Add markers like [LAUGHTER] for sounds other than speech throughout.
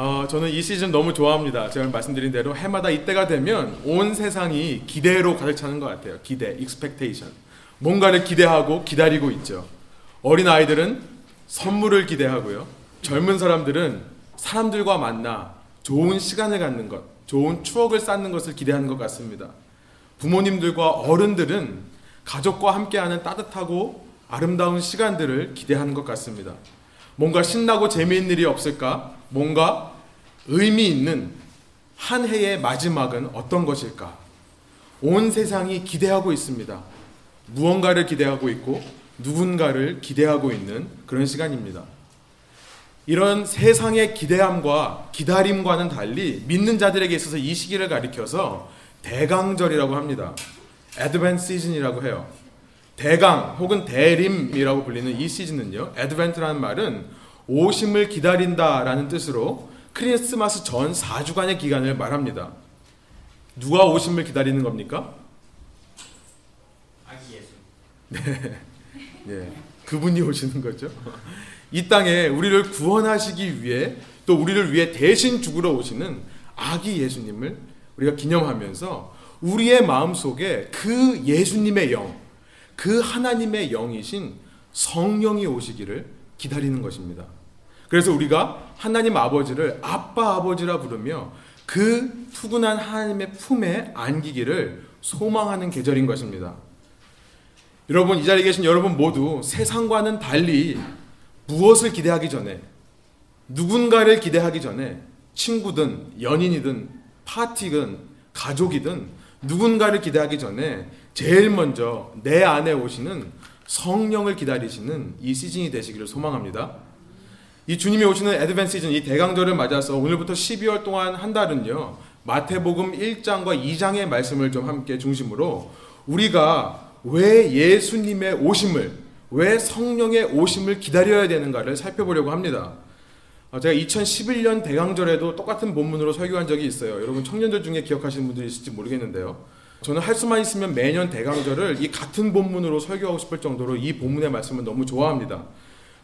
어, 저는 이 시즌 너무 좋아합니다. 제가 말씀드린 대로 해마다 이때가 되면 온 세상이 기대로 가득 차는 것 같아요. 기대, expectation. 뭔가를 기대하고 기다리고 있죠. 어린 아이들은 선물을 기대하고요. 젊은 사람들은 사람들과 만나 좋은 시간을 갖는 것, 좋은 추억을 쌓는 것을 기대하는 것 같습니다. 부모님들과 어른들은 가족과 함께하는 따뜻하고 아름다운 시간들을 기대하는 것 같습니다. 뭔가 신나고 재미있는 일이 없을까? 뭔가 의미 있는 한 해의 마지막은 어떤 것일까? 온 세상이 기대하고 있습니다. 무언가를 기대하고 있고 누군가를 기대하고 있는 그런 시간입니다. 이런 세상의 기대함과 기다림과는 달리 믿는 자들에게 있어서 이 시기를 가리켜서 대강절이라고 합니다. 애드벤트 시즌이라고 해요. 대강 혹은 대림이라고 불리는 이 시즌은요. 애드벤트라는 말은 오심을 기다린다라는 뜻으로 크리스마스 전 4주간의 기간을 말합니다. 누가 오심을 기다리는 겁니까? 아기 예수. 네. 예. 그분이 오시는 거죠. 이 땅에 우리를 구원하시기 위해 또 우리를 위해 대신 죽으러 오시는 아기 예수님을 우리가 기념하면서 우리의 마음 속에 그 예수님의 영, 그 하나님의 영이신 성령이 오시기를 기다리는 것입니다. 그래서 우리가 하나님 아버지를 아빠 아버지라 부르며 그 푸근한 하나님의 품에 안기기를 소망하는 계절인 것입니다. 여러분 이 자리에 계신 여러분 모두 세상과는 달리 무엇을 기대하기 전에 누군가를 기대하기 전에 친구든 연인이든 파티든 가족이든 누군가를 기대하기 전에 제일 먼저 내 안에 오시는 성령을 기다리시는 이 시즌이 되시기를 소망합니다. 이 주님이 오시는 애드벤 시즌 이 대강절을 맞아서 오늘부터 12월 동안 한 달은요. 마태복음 1장과 2장의 말씀을 좀 함께 중심으로 우리가 왜 예수님의 오심을 왜 성령의 오심을 기다려야 되는가를 살펴보려고 합니다. 어, 제가 2011년 대강절에도 똑같은 본문으로 설교한 적이 있어요. 여러분 청년들 중에 기억하시는 분들이 있을지 모르겠는데요. 저는 할 수만 있으면 매년 대강절을 이 같은 본문으로 설교하고 싶을 정도로 이 본문의 말씀을 너무 좋아합니다.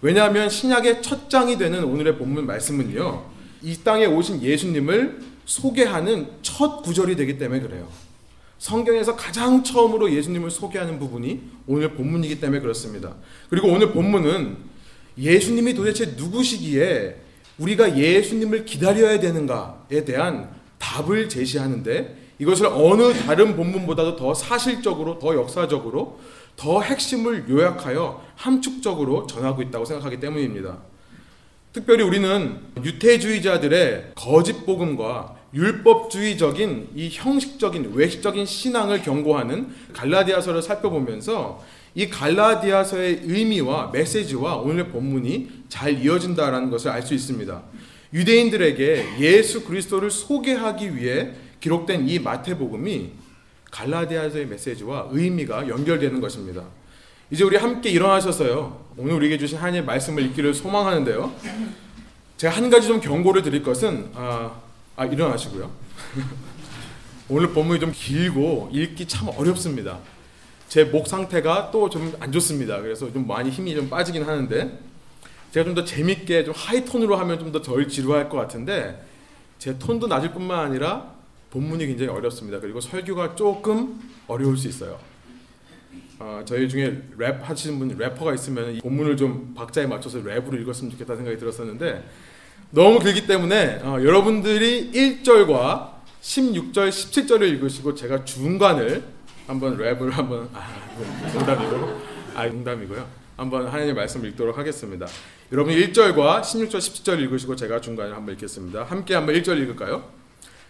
왜냐하면 신약의 첫 장이 되는 오늘의 본문 말씀은요. 이 땅에 오신 예수님을 소개하는 첫 구절이 되기 때문에 그래요. 성경에서 가장 처음으로 예수님을 소개하는 부분이 오늘 본문이기 때문에 그렇습니다. 그리고 오늘 본문은 예수님이 도대체 누구시기에 우리가 예수님을 기다려야 되는가에 대한 답을 제시하는데 이것을 어느 다른 본문보다도 더 사실적으로, 더 역사적으로, 더 핵심을 요약하여 함축적으로 전하고 있다고 생각하기 때문입니다. 특별히 우리는 유태주의자들의 거짓 복음과 율법주의적인 이 형식적인 외식적인 신앙을 경고하는 갈라디아서를 살펴보면서 이 갈라디아서의 의미와 메시지와 오늘의 본문이 잘 이어진다라는 것을 알 수 있습니다. 유대인들에게 예수 그리스도를 소개하기 위해 기록된 이 마태복음이 갈라디아서의 메시지와 의미가 연결되는 것입니다. 이제 우리 함께 일어나셔서요. 오늘 우리에게 주신 하나님의 말씀을 읽기를 소망하는데요. 제가 한 가지 좀 경고를 드릴 것은 아, 아 일어나시고요. [LAUGHS] 오늘 본문이 좀 길고 읽기 참 어렵습니다. 제 목 상태가 또 좀 안 좋습니다. 그래서 좀 많이 힘이 좀 빠지긴 하는데 제가 좀 더 재밌게 좀 high tone으로 하면 좀 더 덜 지루할 것 같은데 제 톤도 낮을 뿐만 아니라 본문이 굉장히 어렵습니다. 그리고 설교가 조금 어려울 수 있어요. 어, 저희 중에 랩 하시는 분 래퍼가 있으면 이 본문을 좀 박자에 맞춰서 랩으로 읽었으면 좋겠다 생각이 들었었는데 너무 길기 때문에 어, 여러분들이 1절과 16절, 17절을 읽으시고 제가 중간을 한번 랩을 한번 아, 농담이고 아 농담이고요. 한번 하나님의 말씀을 읽도록 하겠습니다. 여러분 1절과 16절, 17절 읽으시고 제가 중간을 한번 읽겠습니다. 함께 한번 1절 읽을까요?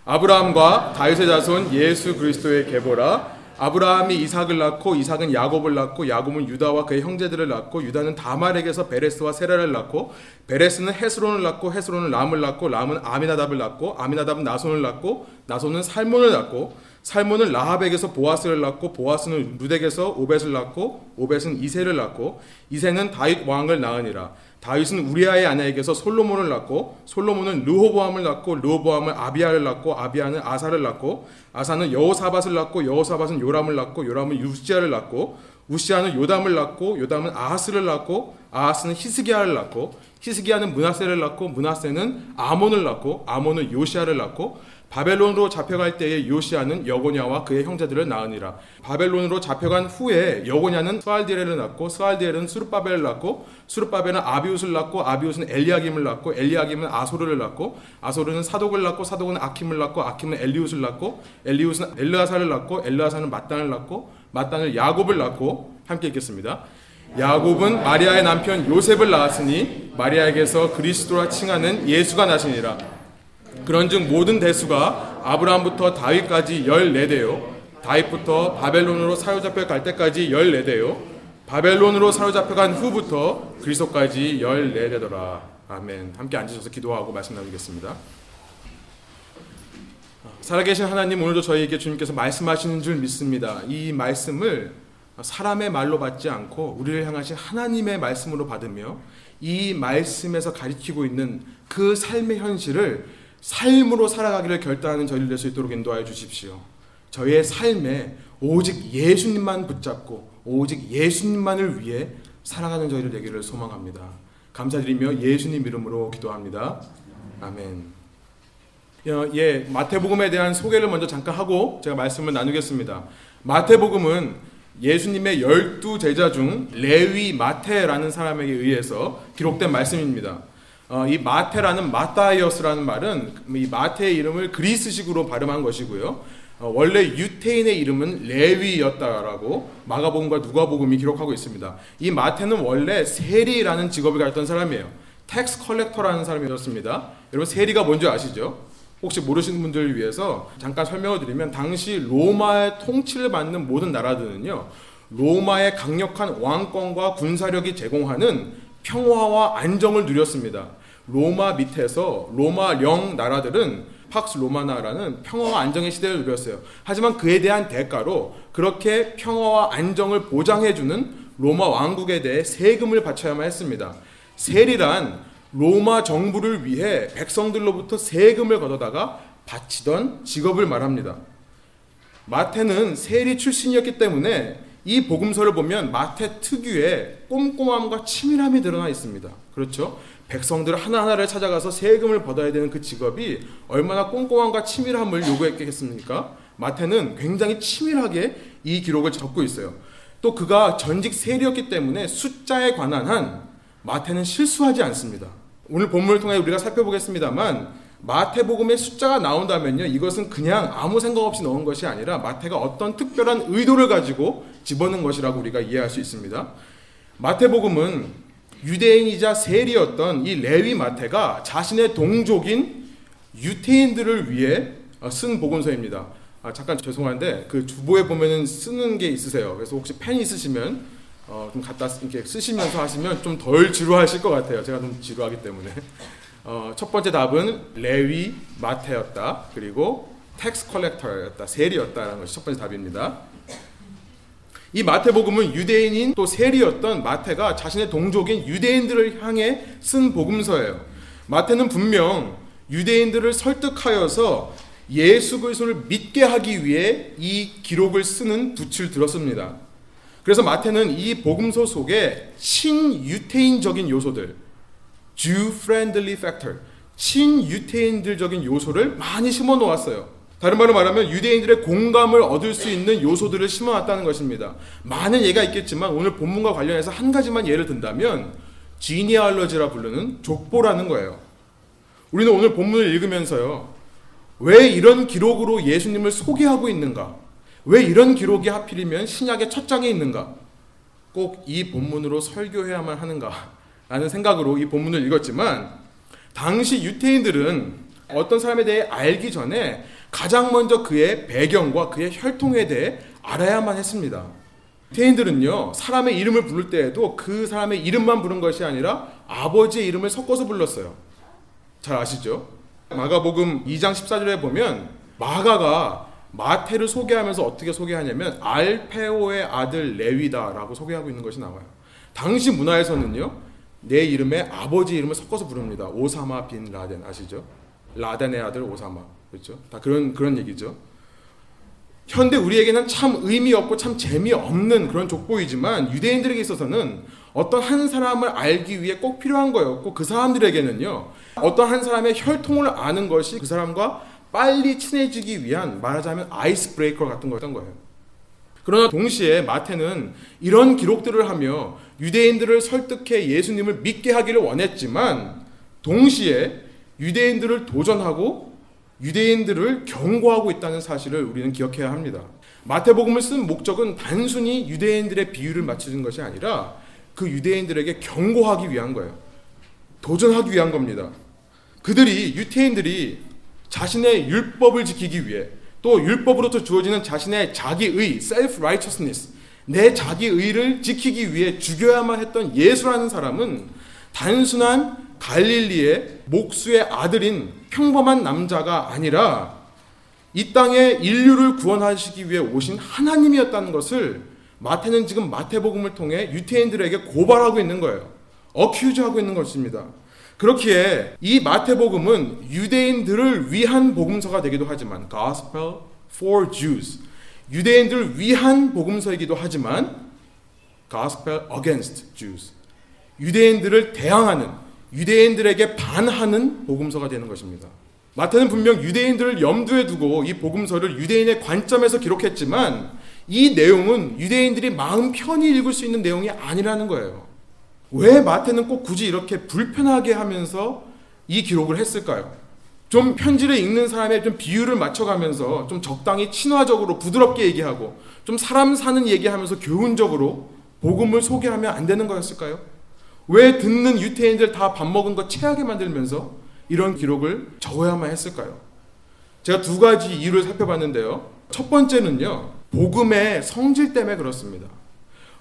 아브라함과 다윗의 자손 예수 그리스도의 계보라. 아브라함이 이삭을 낳고 이삭은 야곱을 낳고 야곱은 유다와 그의 형제들을 낳고 유다는 다말에게서 베레스와 세라를 낳고 베레스는 헤스론을 낳고 헤스론은 람을 낳고 람은 아미나답을 낳고 아미나답은 나손을 낳고 나손은 살몬을 낳고 살몬은 라합에게서 보아스를 낳고 보아스는 루덱에서 오벳을 낳고 오벳은 이세를 낳고 이세는 다윗 왕을 낳으니라 다윗은 우리아의 아내에게서 솔로몬을 낳고 솔로몬은 르호보암을 낳고 르호보암은 아비아를 낳고 아비아는 아사를 낳고 아사는 여호사밧을 낳고 여호사밧은 요람을 낳고 요람은 우시아를 낳고 우시아는 요담을 낳고 요담은 아하스를 낳고 아하스는 히스기야를 낳고 히스기야는 문하세를 낳고 문하세는 아몬을 낳고 아몬은 요시아를 낳고 바벨론으로 잡혀갈 때에 요시아는 여고냐와 그의 형제들을 낳으니라. 바벨론으로 잡혀간 후에 여고냐는 스알디엘을 낳고 스알디엘은 수르바벨을 낳고 수르바벨은 아비웃을 낳고 아비웃은 엘리야김을 낳고 엘리야김은 아소르를 낳고 아소르는 사독을 낳고 사독은 아킴을 낳고 아킴은 엘리웃을 낳고 엘리웃은 엘르아사를 낳고 엘르아사는 마단을 낳고 마단을 야곱을 낳고 함께 읽겠습니다. 야곱은 마리아의 남편 요셉을 낳았으니 마리아에게서 그리스도라 칭하는 예수가 나시니라. 그런즉 모든 대수가 아브라함부터 다윗까지 14대요. 다윗부터 바벨론으로 사로잡혀 갈 때까지 14대요. 바벨론으로 사로잡혀 간 후부터 그리스도까지 14대더라. 아멘. 함께 앉으셔서 기도하고 말씀 나누겠습니다. 살아계신 하나님 오늘도 저희에게 주님께서 말씀하시는 줄 믿습니다. 이 말씀을 사람의 말로 받지 않고 우리를 향하신 하나님의 말씀으로 받으며 이 말씀에서 가리키고 있는 그 삶의 현실을 삶으로 살아가기를 결단하는 저희를 될 수 있도록 인도하여 주십시오. 저희의 삶에 오직 예수님만 붙잡고 오직 예수님만을 위해 살아가는 저희를 되기를 소망합니다. 감사드리며 예수님 이름으로 기도합니다. 아멘. 어, 예, 마태복음에 대한 소개를 먼저 잠깐 하고 제가 말씀을 나누겠습니다. 마태복음은 예수님의 열두 제자 중 레위 마태라는 사람에게 의해서 기록된 말씀입니다. 어, 이 마태라는 마타이어스라는 말은 이 마태의 이름을 그리스식으로 발음한 것이고요. 어, 원래 유태인의 이름은 레위였다라고 마가복음과 누가복음이 기록하고 있습니다. 이 마태는 원래 세리라는 직업을 가졌던 사람이에요. tax collector라는 사람이었습니다. 여러분 세리가 뭔지 아시죠? 혹시 모르시는 분들을 위해서 잠깐 설명을 드리면 당시 로마의 통치를 받는 모든 나라들은요. 로마의 강력한 왕권과 군사력이 제공하는 평화와 안정을 누렸습니다. 로마 밑에서 로마령 나라들은 팍스 로마나라는 평화와 안정의 시대를 누렸어요. 하지만 그에 대한 대가로 그렇게 평화와 안정을 보장해주는 로마 왕국에 대해 세금을 바쳐야만 했습니다. 세리란 로마 정부를 위해 백성들로부터 세금을 걷어다가 바치던 직업을 말합니다. 마태는 세리 출신이었기 때문에 이 복음서를 보면 마태 특유의 꼼꼼함과 치밀함이 드러나 있습니다. 그렇죠? 백성들 하나하나를 찾아가서 세금을 받아야 되는 그 직업이 얼마나 꼼꼼함과 치밀함을 요구했겠습니까? 마태는 굉장히 치밀하게 이 기록을 적고 있어요. 또 그가 전직 세리였기 때문에 숫자에 관한 한 마태는 실수하지 않습니다. 오늘 본문을 통해 우리가 살펴보겠습니다만 마태복음에 숫자가 나온다면요. 이것은 그냥 아무 생각 없이 넣은 것이 아니라 마태가 어떤 특별한 의도를 가지고 집어넣은 것이라고 우리가 이해할 수 있습니다. 마태복음은 유대인이자 세리였던 이 레위 마태가 자신의 동족인 유태인들을 위해 쓴 복음서입니다. 아, 잠깐 죄송한데 그 주보에 보면은 쓰는 게 있으세요. 그래서 혹시 펜 있으시면 어, 좀 갖다 이렇게 쓰시면서 하시면 좀 덜 지루하실 것 같아요. 제가 좀 지루하기 때문에. 어, 첫 번째 답은 레위 마태였다. 그리고 tax collector였다. 세리였다라는 것이 첫 번째 답입니다. 이 마태복음은 유대인인 또 세리였던 마태가 자신의 동족인 유대인들을 향해 쓴 복음서예요. 마태는 분명 유대인들을 설득하여서 예수 그리스도를 믿게 하기 위해 이 기록을 쓰는 붓을 들었습니다. 그래서 마태는 이 복음서 속에 친유태인적인 요소들, Jew friendly factor, 친유태인들적인 요소를 많이 심어 놓았어요. 다른 말로 말하면 유대인들의 공감을 얻을 수 있는 요소들을 심어 놨다는 것입니다. 많은 예가 있겠지만 오늘 본문과 관련해서 한 가지만 예를 든다면 지니알러지라 부르는 족보라는 거예요. 우리는 오늘 본문을 읽으면서요. 왜 이런 기록으로 예수님을 소개하고 있는가? 왜 이런 기록이 하필이면 신약의 첫 장에 있는가? 꼭 이 본문으로 설교해야만 하는가? 라는 생각으로 이 본문을 읽었지만 당시 유태인들은 어떤 사람에 대해 알기 전에 가장 먼저 그의 배경과 그의 혈통에 대해 알아야만 했습니다. 유태인들은요, 사람의 이름을 부를 때에도 그 사람의 이름만 부른 것이 아니라 아버지의 이름을 섞어서 불렀어요. 잘 아시죠? 마가복음 2장 14절에 보면 마가가 마태를 소개하면서 어떻게 소개하냐면 알페오의 아들 레위다라고 소개하고 있는 것이 나와요. 당시 문화에서는요, 내 이름에 아버지 이름을 섞어서 부릅니다. 오사마 빈 라덴 아시죠? 라덴의 아들 오사마 그렇죠? 다 그런 그런 얘기죠. 현대 우리에게는 참 의미 없고 참 재미없는 그런 족보이지만 유대인들에게 있어서는 어떤 한 사람을 알기 위해 꼭 필요한 거였고 그 사람들에게는요 어떤 한 사람의 혈통을 아는 것이 그 사람과 빨리 친해지기 위한 말하자면 아이스 브레이커 같은 거였던 거예요. 그러나 동시에 마태는 이런 기록들을 하며 유대인들을 설득해 예수님을 믿게 하기를 원했지만 동시에 유대인들을 도전하고 유대인들을 경고하고 있다는 사실을 우리는 기억해야 합니다. 마태복음을 쓴 목적은 단순히 유대인들의 비유를 맞추는 것이 아니라 그 유대인들에게 경고하기 위한 거예요. 도전하기 위한 겁니다. 그들이 유태인들이 자신의 율법을 지키기 위해 또 율법으로부터 주어지는 자신의 자기의 self righteousness 내 자기의를 지키기 위해 죽여야만 했던 예수라는 사람은 단순한 갈릴리의 목수의 아들인 평범한 남자가 아니라 이 땅에 인류를 구원하시기 위해 오신 하나님이었다는 것을 마태는 지금 마태복음을 통해 유태인들에게 고발하고 있는 거예요. 어큐즈하고 있는 것입니다. 그렇기에 이 마태복음은 유대인들을 위한 복음서가 되기도 하지만 Gospel for Jews 유대인들을 위한 복음서이기도 하지만 Gospel against Jews 유대인들을 대항하는 유대인들에게 반하는 복음서가 되는 것입니다. 마태는 분명 유대인들을 염두에 두고 이 복음서를 유대인의 관점에서 기록했지만 이 내용은 유대인들이 마음 편히 읽을 수 있는 내용이 아니라는 거예요. 왜 마태는 꼭 굳이 이렇게 불편하게 하면서 이 기록을 했을까요? 좀 편지를 읽는 사람의 좀 비율을 맞춰가면서 좀 적당히 친화적으로 부드럽게 얘기하고 좀 사람 사는 얘기하면서 교훈적으로 복음을 소개하면 안 되는 거였을까요? 왜 듣는 유태인들 다 밥 먹은 거 체하게 만들면서 이런 기록을 적어야만 했을까요? 제가 두 가지 이유를 살펴봤는데요. 첫 번째는요, 복음의 성질 때문에 그렇습니다.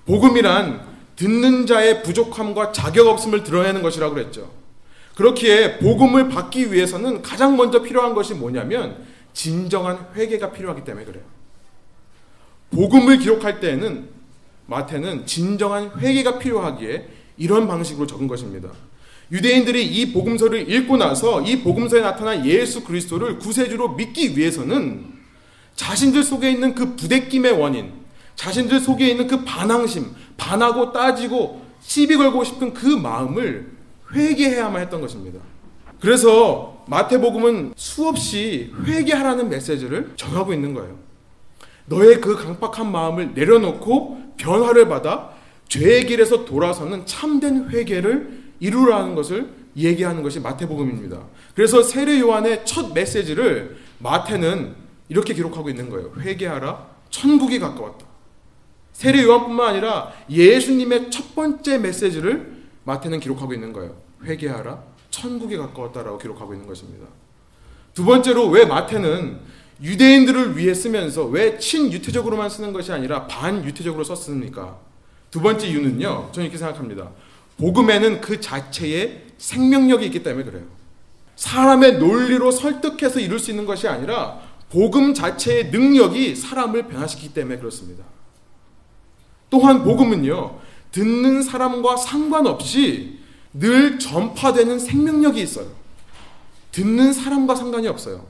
복음이란 듣는 자의 부족함과 자격 없음을 드러내는 것이라고 그랬죠. 그렇기에 복음을 받기 위해서는 가장 먼저 필요한 것이 뭐냐면 진정한 회개가 필요하기 때문에 그래요. 복음을 기록할 때에는 마태는 진정한 회개가 필요하기에 이런 방식으로 적은 것입니다. 유대인들이 이 복음서를 읽고 나서 이 복음서에 나타난 예수 그리스도를 구세주로 믿기 위해서는 자신들 속에 있는 그 부대낌의 원인, 자신들 속에 있는 그 반항심, 반하고 따지고 시비 걸고 싶은 그 마음을 회개해야만 했던 것입니다. 그래서 마태복음은 수없이 회개하라는 메시지를 전하고 있는 거예요. 너의 그 강박한 마음을 내려놓고 변화를 받아 죄의 길에서 돌아서는 참된 회개를 이루라는 것을 얘기하는 것이 마태복음입니다. 그래서 세례 요한의 첫 메시지를 마태는 이렇게 기록하고 있는 거예요. 회개하라. 천국이 가까웠다. 세례 요한뿐만 아니라 예수님의 첫 번째 메시지를 마태는 기록하고 있는 거예요. 회개하라. 천국이 가까웠다라고 기록하고 있는 것입니다. 두 번째로 왜 마태는 유대인들을 위해 쓰면서 왜 친유태적으로만 쓰는 것이 아니라 반유태적으로 썼습니까? 두 번째 이유는요, 저는 이렇게 생각합니다. 복음에는 그 자체의 생명력이 있기 때문에 그래요. 사람의 논리로 설득해서 이룰 수 있는 것이 아니라 복음 자체의 능력이 사람을 변화시키기 때문에 그렇습니다. 또한 복음은요, 듣는 사람과 상관없이 늘 전파되는 생명력이 있어요. 듣는 사람과 상관이 없어요.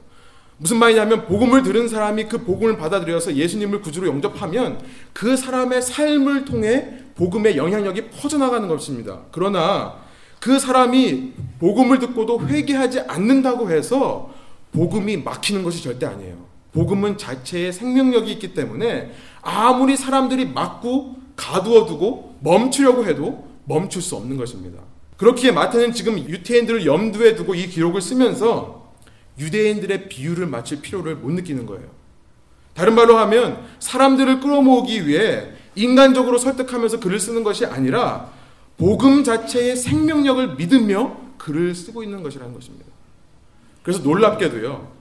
무슨 말이냐면 복음을 들은 사람이 그 복음을 받아들여서 예수님을 구주로 영접하면 그 사람의 삶을 통해 복음의 영향력이 퍼져나가는 것입니다. 그러나 그 사람이 복음을 듣고도 회개하지 않는다고 해서 복음이 막히는 것이 절대 아니에요. 복음은 자체의 생명력이 있기 때문에 아무리 사람들이 막고 가두어두고 멈추려고 해도 멈출 수 없는 것입니다. 그렇기에 마태는 지금 유태인들을 염두에 두고 이 기록을 쓰면서 유대인들의 비유를 맞출 필요를 못 느끼는 거예요. 다른 말로 하면 사람들을 끌어모으기 위해 인간적으로 설득하면서 글을 쓰는 것이 아니라 복음 자체의 생명력을 믿으며 글을 쓰고 있는 것이라는 것입니다. 그래서 놀랍게도요.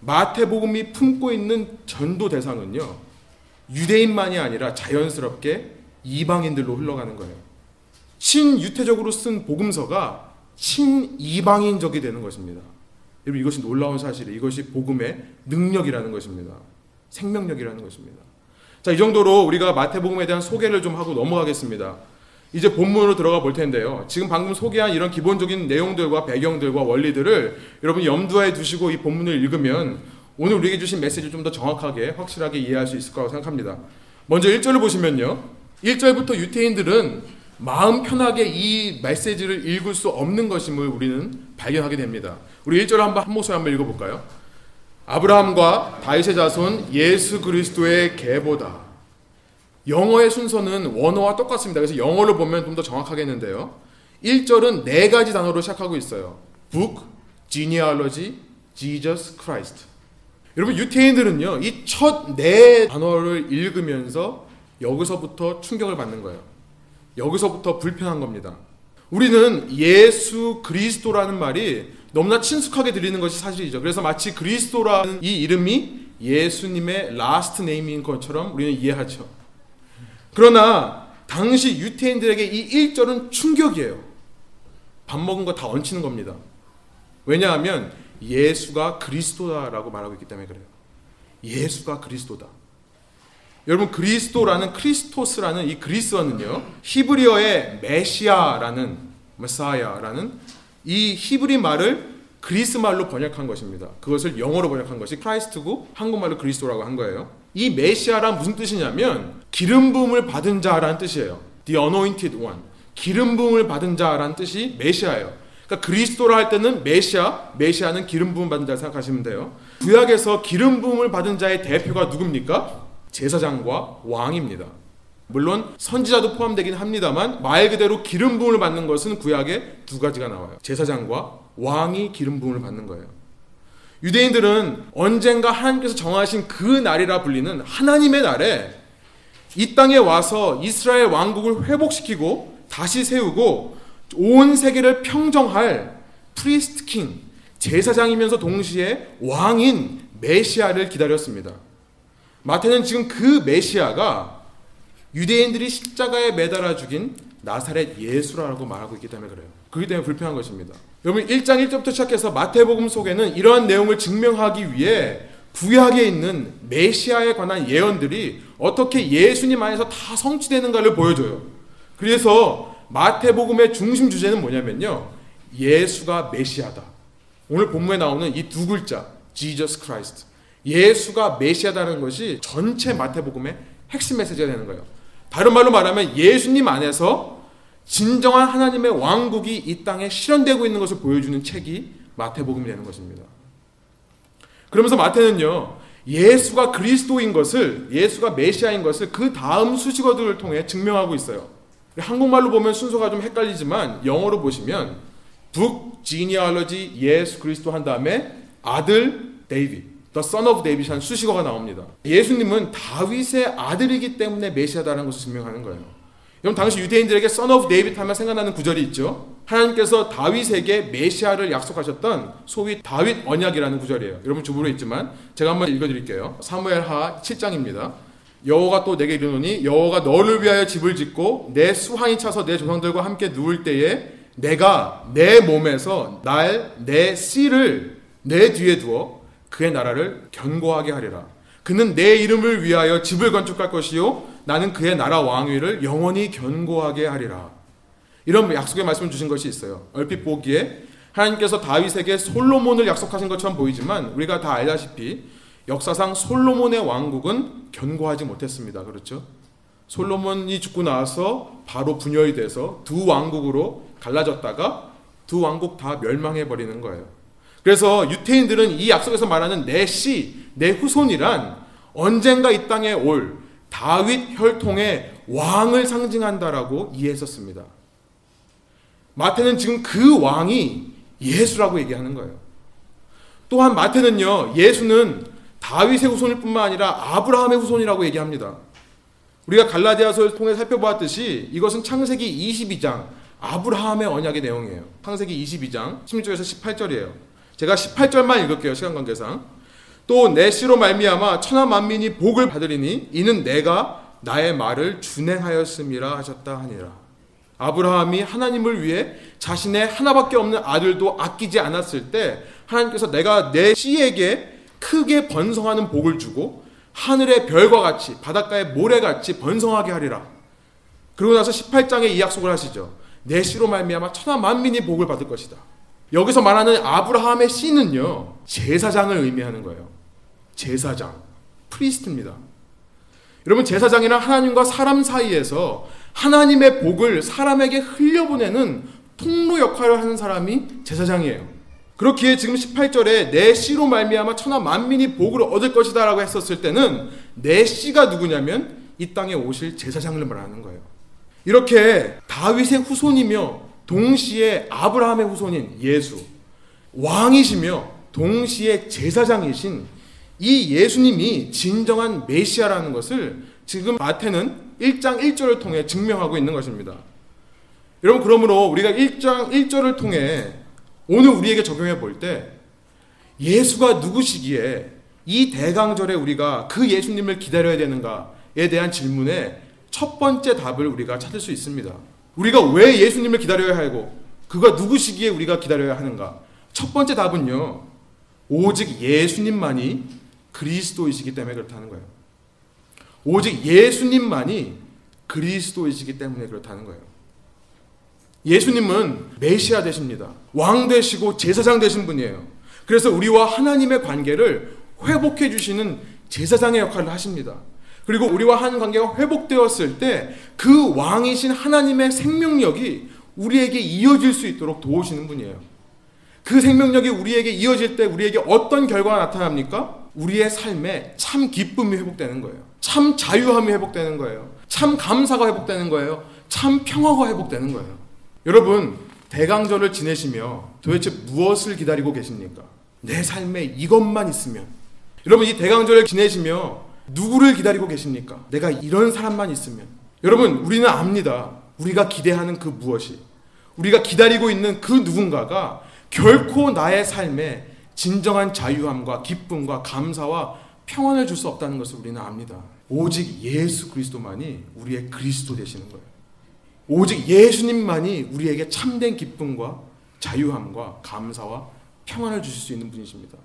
마태복음이 품고 있는 전도 대상은요. 유대인만이 아니라 자연스럽게 이방인들로 흘러가는 거예요. 친유태적으로 쓴 복음서가 친이방인적이 되는 것입니다. 여러분 이것이 놀라운 사실이에요. 이것이 복음의 능력이라는 것입니다. 생명력이라는 것입니다. 자, 이 정도로 우리가 마태복음에 대한 소개를 좀 하고 넘어가겠습니다. 이제 본문으로 들어가 볼 텐데요. 지금 방금 소개한 이런 기본적인 내용들과 배경들과 원리들을 여러분 염두에 두시고 이 본문을 읽으면 오늘 우리에게 주신 메시지를 좀 더 정확하게 확실하게 이해할 수 있을 거라고 생각합니다. 먼저 1절을 보시면요. 1절부터 유태인들은 마음 편하게 이 메시지를 읽을 수 없는 것임을 우리는 발견하게 됩니다. 우리 1절 한번 한 목소리 한번 읽어 볼까요? 아브라함과 다윗의 자손 예수 그리스도의 계보다. 영어의 순서는 원어와 똑같습니다. 그래서 영어로 보면 좀 더 정확하겠는데요. 1절은 네 가지 단어로 시작하고 있어요. book, genealogy, Jesus Christ. 여러분 유태인들은요. 이 첫 네 단어를 읽으면서 여기서부터 충격을 받는 거예요. 여기서부터 불편한 겁니다. 우리는 예수 그리스도라는 말이 너무나 친숙하게 들리는 것이 사실이죠. 그래서 마치 그리스도라는 이 이름이 예수님의 last name인 것처럼 우리는 이해하죠. 그러나 당시 유태인들에게 이 1절은 충격이에요. 밥 먹은 거 다 얹히는 겁니다. 왜냐하면 예수가 그리스도다라고 말하고 있기 때문에 그래요. 예수가 그리스도다. 여러분 그리스도라는 크리스토스라는 이 그리스어는요 히브리어의 메시아라는 메시아라는 이 히브리 말을 그리스 말로 번역한 것입니다. 그것을 영어로 번역한 것이 Christ고 한국말로 그리스도라고 한 거예요. 이 메시아란 무슨 뜻이냐면 기름 부음을 받은 자라는 뜻이에요. The anointed one. 기름 부음을 받은 자라는 뜻이 메시아예요. 그러니까 그리스도라 할 때는 메시아, 메시아는 기름 부음 받은 자 생각하시면 돼요. 구약에서 기름 부음을 받은 자의 대표가 누굽니까? 제사장과 왕입니다. 물론 선지자도 포함되긴 합니다만 말 그대로 기름 부음을 받는 것은 구약에 두 가지가 나와요. 제사장과 왕이 기름 부음을 받는 거예요. 유대인들은 언젠가 하나님께서 정하신 그 날이라 불리는 하나님의 날에 이 땅에 와서 이스라엘 왕국을 회복시키고 다시 세우고 온 세계를 평정할 priest king 제사장이면서 동시에 왕인 메시아를 기다렸습니다. 마태는 지금 그 메시아가 유대인들이 십자가에 매달아 죽인 나사렛 예수라고 말하고 있기 때문에 그래요. 그렇기 때문에 불편한 것입니다. 여러분 1장 1절부터 시작해서 마태복음 속에는 이러한 내용을 증명하기 위해 구약에 있는 메시아에 관한 예언들이 어떻게 예수님 안에서 다 성취되는가를 보여줘요. 그래서 마태복음의 중심 주제는 뭐냐면요. 예수가 메시아다. 오늘 본문에 나오는 이 두 글자 Jesus Christ. 예수가 메시아다는 것이 전체 마태복음의 핵심 메시지가 되는 거예요. 다른 말로 말하면 예수님 안에서 진정한 하나님의 왕국이 이 땅에 실현되고 있는 것을 보여주는 책이 마태복음이 되는 것입니다. 그러면서 마태는요, 예수가 그리스도인 것을, 예수가 메시아인 것을 그 다음 수식어들을 통해 증명하고 있어요. 한국말로 보면 순서가 좀 헷갈리지만 영어로 보시면 북 지니얼러지 예수 그리스도 한 다음에 아들 데이빗 The Son of David이라는 수식어가 나옵니다. 예수님은 다윗의 아들이기 때문에 메시아다라는 것을 증명하는 거예요. 여러분 당시 유대인들에게 Son of David 하면 생각나는 구절이 있죠. 하나님께서 다윗에게 메시아를 약속하셨던 소위 다윗 언약이라는 구절이에요. 여러분 주부로 있지만 제가 한번 읽어드릴게요. 사무엘하 7장입니다. 여호가 또 내게 이르노니 여호가 너를 위하여 집을 짓고 내 수하이 차서 내 조상들과 함께 누울 때에 내가 내 몸에서 날 내 씨를 내 뒤에 두어 그의 나라를 견고하게 하리라. 그는 내 이름을 위하여 집을 건축할 것이요 나는 그의 나라 왕위를 영원히 견고하게 하리라. 이런 약속의 말씀을 주신 것이 있어요. 얼핏 보기에 하나님께서 다윗에게 솔로몬을 약속하신 것처럼 보이지만 우리가 다 알다시피 역사상 솔로몬의 왕국은 견고하지 못했습니다. 그렇죠? 솔로몬이 죽고 나서 바로 분열이 돼서 두 왕국으로 갈라졌다가 두 왕국 다 멸망해 버리는 거예요. 그래서 유태인들은 이 약속에서 말하는 내 씨, 내 후손이란 언젠가 이 땅에 올 다윗 혈통의 왕을 상징한다라고 이해했었습니다. 마태는 지금 그 왕이 예수라고 얘기하는 거예요. 또한 마태는요, 예수는 다윗의 후손일 뿐만 아니라 아브라함의 후손이라고 얘기합니다. 우리가 갈라디아서를 통해 살펴보았듯이 이것은 창세기 22장 아브라함의 언약의 내용이에요. 창세기 22장 16절에서 18절이에요. 제가 18절만 읽을게요. 시간 관계상. 또 내 씨로 말미암아 천하 만민이 복을 받으리니 이는 내가 나의 말을 준행하였음이라 하셨다 하니라. 아브라함이 하나님을 위해 자신의 하나밖에 없는 아들도 아끼지 않았을 때 하나님께서 내가 내 씨에게 크게 번성하는 복을 주고 하늘의 별과 같이 바닷가의 모래같이 번성하게 하리라. 그러고 나서 18장에 이 약속을 하시죠. 내 씨로 말미암아 천하 만민이 복을 받을 것이다. 여기서 말하는 아브라함의 씨는요 제사장을 의미하는 거예요. 제사장, 프리스트입니다. 여러분 제사장이란 하나님과 사람 사이에서 하나님의 복을 사람에게 흘려보내는 통로 역할을 하는 사람이 제사장이에요. 그렇기에 지금 18절에 내 씨로 말미암아 천하 만민이 복을 얻을 것이다라고 했었을 때는 내 씨가 누구냐면 이 땅에 오실 제사장을 말하는 거예요. 이렇게 다윗의 후손이며 동시에 아브라함의 후손인 예수 왕이시며 동시에 제사장이신 이 예수님이 진정한 메시아라는 것을 지금 마태는 1장 1절을 통해 증명하고 있는 것입니다. 여러분 그러므로 우리가 1장 1절을 통해 오늘 우리에게 적용해 볼 때 예수가 누구시기에 이 대강절에 우리가 그 예수님을 기다려야 되는가에 대한 질문에 첫 번째 답을 우리가 찾을 수 있습니다. 우리가 왜 예수님을 기다려야 하고 그가 누구시기에 우리가 기다려야 하는가? 첫 번째 답은요. 오직 예수님만이 그리스도이시기 때문에 그렇다는 거예요. 오직 예수님만이 그리스도이시기 때문에 그렇다는 거예요. 예수님은 메시아 되십니다. 왕 되시고 제사장 되신 분이에요. 그래서 우리와 하나님의 관계를 회복해 주시는 제사장의 역할을 하십니다. 그리고 우리와 한 관계가 회복되었을 때 그 왕이신 하나님의 생명력이 우리에게 이어질 수 있도록 도우시는 분이에요. 그 생명력이 우리에게 이어질 때 우리에게 어떤 결과가 나타납니까? 우리의 삶에 참 기쁨이 회복되는 거예요. 참 자유함이 회복되는 거예요. 참 감사가 회복되는 거예요. 참 평화가 회복되는 거예요. 여러분, 대강절을 지내시며 도대체 무엇을 기다리고 계십니까? 내 삶에 이것만 있으면. 여러분, 이 대강절을 지내시며 누구를 기다리고 계십니까? 내가 이런 사람만 있으면. 여러분, 우리는 압니다. 우리가 기대하는 그 무엇이. 우리가 기다리고 있는 그 누군가가 결코 나의 삶에 진정한 자유함과 기쁨과 감사와 평안을 줄 수 없다는 것을 우리는 압니다. 오직 예수 그리스도만이 우리의 그리스도 되시는 거예요. 오직 예수님만이 우리에게 참된 기쁨과 자유함과 감사와 평안을 주실 수 있는 분이십니다.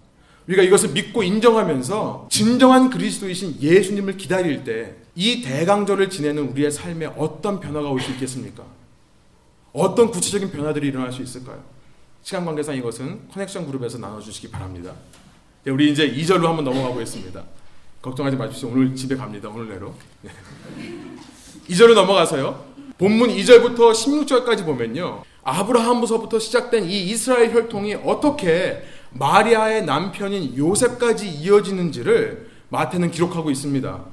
우리가 이것을 믿고 인정하면서 진정한 그리스도이신 예수님을 기다릴 때 이 대강절을 지내는 우리의 삶에 어떤 변화가 올 수 있겠습니까? 어떤 구체적인 변화들이 일어날 수 있을까요? 시간 관계상 이것은 커넥션 그룹에서 나눠주시기 바랍니다. 네, 우리 이제 2절로 한번 넘어가 보겠습니다. 걱정하지 마십시오. 오늘 집에 갑니다. 오늘 내로. 네. 2절로 넘어가서요. 본문 2절부터 16절까지 보면요. 아브라함부서부터 시작된 이 이스라엘 혈통이 어떻게 마리아의 남편인 요셉까지 이어지는지를 마태는 기록하고 있습니다.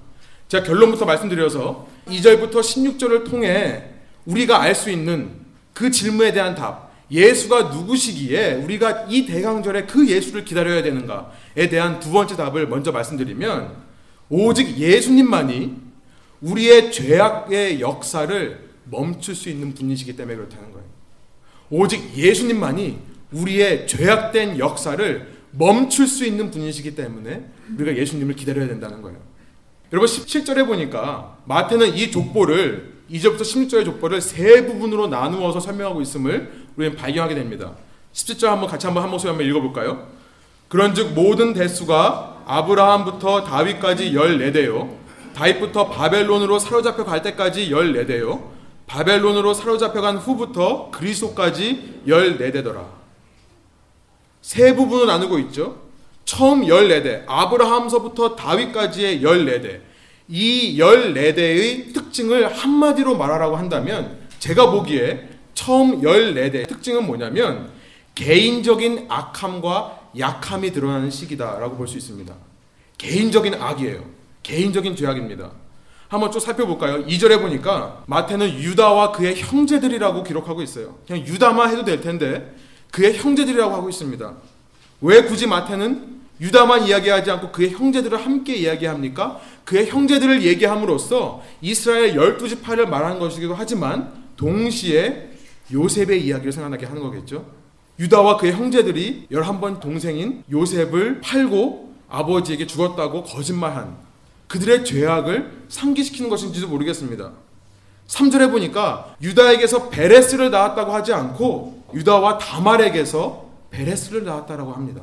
제가 결론부터 말씀드려서 2절부터 16절을 통해 우리가 알 수 있는 그 질문에 대한 답, 예수가 누구시기에 우리가 이 대강절에 그 예수를 기다려야 되는가에 대한 두 번째 답을 먼저 말씀드리면 오직 예수님만이 우리의 죄악의 역사를 멈출 수 있는 분이시기 때문에 그렇다는 거예요. 오직 예수님만이 우리의 죄악된 역사를 멈출 수 있는 분이시기 때문에 우리가 예수님을 기다려야 된다는 거예요. 여러분 17절에 보니까 마태는 이 족보를 2절부터 16절의 족보를 세 부분으로 나누어서 설명하고 있음을 우리는 발견하게 됩니다. 17절 한번 같이 한번 한 목소리 한번 읽어볼까요? 그런즉 모든 대수가 아브라함부터 다윗까지 14대요. 다윗부터 바벨론으로 사로잡혀 갈 때까지 14대요. 바벨론으로 사로잡혀 간 후부터 그리스도까지 14대더라. 세 부분으로 나누고 있죠. 처음 14대, 아브라함서부터 다윗까지의 14대. 이 14대의 특징을 한마디로 말하라고 한다면 제가 보기에 처음 14대 특징은 뭐냐면 개인적인 악함과 약함이 드러나는 시기다라고 볼 수 있습니다. 개인적인 악이에요. 개인적인 죄악입니다. 한번 쭉 살펴볼까요? 2절에 보니까 마태는 유다와 그의 형제들이라고 기록하고 있어요. 그냥 유다만 해도 될 텐데 그의 형제들이라고 하고 있습니다. 왜 굳이 마태는 유다만 이야기하지 않고 그의 형제들을 함께 이야기합니까? 그의 형제들을 얘기함으로써 이스라엘 열두 지파를 말하는 것이기도 하지만 동시에 요셉의 이야기를 생각나게 하는 거겠죠. 유다와 그의 형제들이 11번 동생인 요셉을 팔고 아버지에게 죽었다고 거짓말한 그들의 죄악을 상기시키는 것인지도 모르겠습니다. 3절에 보니까 유다에게서 베레스를 낳았다고 하지 않고 유다와 다말에게서 베레스를 낳았다라고 합니다.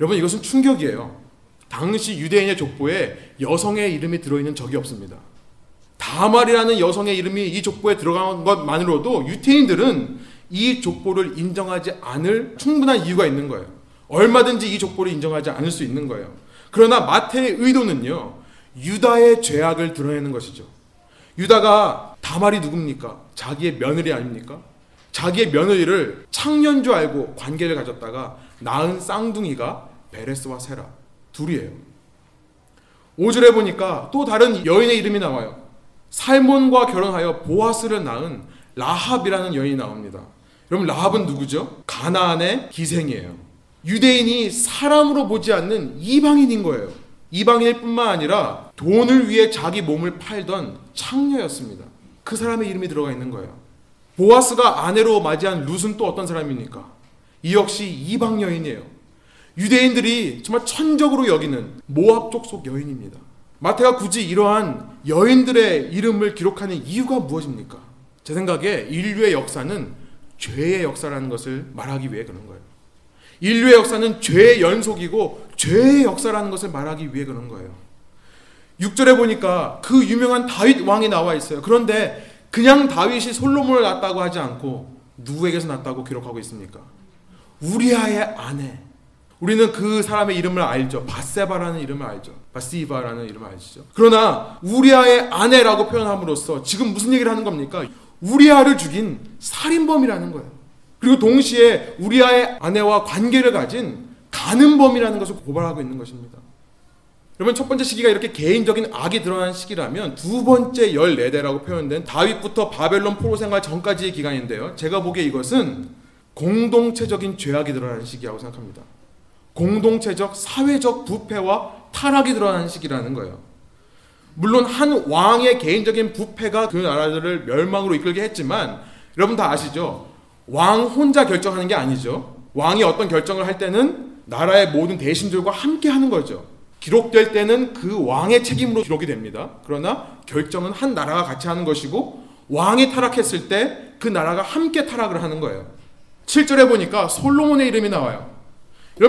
여러분 이것은 충격이에요. 당시 유대인의 족보에 여성의 이름이 들어있는 적이 없습니다. 다말이라는 여성의 이름이 이 족보에 들어간 것만으로도 유태인들은 이 족보를 인정하지 않을 충분한 이유가 있는 거예요. 얼마든지 이 족보를 인정하지 않을 수 있는 거예요. 그러나 마태의 의도는요. 유다의 죄악을 드러내는 것이죠. 유다가 다말이 누굽니까? 자기의 며느리 아닙니까? 자기의 며느리를 창년 줄 알고 관계를 가졌다가 낳은 쌍둥이가 베레스와 세라 둘이에요. 5절에 보니까 또 다른 여인의 이름이 나와요. 살몬과 결혼하여 보아스를 낳은 라합이라는 여인이 나옵니다. 여러분 라합은 누구죠? 가나안의 기생이에요. 유대인이 사람으로 보지 않는 이방인인 거예요. 이방인일 뿐만 아니라 돈을 위해 자기 몸을 팔던 창녀였습니다. 그 사람의 이름이 들어가 있는 거예요. 보아스가 아내로 맞이한 룻은 또 어떤 사람입니까? 이 역시 이방 여인이에요. 유대인들이 정말 천적으로 여기는 모압 족 속 여인입니다. 마태가 굳이 이러한 여인들의 이름을 기록하는 이유가 무엇입니까? 제 생각에 인류의 역사는 죄의 역사라는 것을 말하기 위해 그런 거예요. 인류의 역사는 죄의 연속이고 죄의 역사라는 것을 말하기 위해 그런 거예요. 6절에 보니까 그 유명한 다윗 왕이 나와 있어요. 그런데 그냥 다윗이 솔로몬을 낳았다고 하지 않고 누구에게서 낳았다고 기록하고 있습니까? 우리아의 아내. 우리는 그 사람의 이름을 알죠. 바세바라는 이름을 알죠. 바시바라는 이름을 알죠. 그러나 우리아의 아내라고 표현함으로써 지금 무슨 얘기를 하는 겁니까? 우리아를 죽인 살인범이라는 거예요. 그리고 동시에 우리아의 아내와 관계를 가진 가는범이라는 것을 고발하고 있는 것입니다. 여러분 첫 번째 시기가 이렇게 개인적인 악이 드러난 시기라면 두 번째 14대라고 표현된 다윗부터 바벨론 포로 생활 전까지의 기간인데요. 제가 보기에 이것은 공동체적인 죄악이 드러나는 시기라고 생각합니다. 공동체적 사회적 부패와 타락이 드러나는 시기라는 거예요. 물론 한 왕의 개인적인 부패가 그 나라들을 멸망으로 이끌게 했지만 여러분 다 아시죠? 왕 혼자 결정하는 게 아니죠. 왕이 어떤 결정을 할 때는 나라의 모든 대신들과 함께 하는 거죠. 기록될 때는 그 왕의 책임으로 기록이 됩니다. 그러나 결정은 한 나라가 같이 하는 것이고 왕이 타락했을 때 그 나라가 함께 타락을 하는 거예요. 7절에 보니까 솔로몬의 이름이 나와요.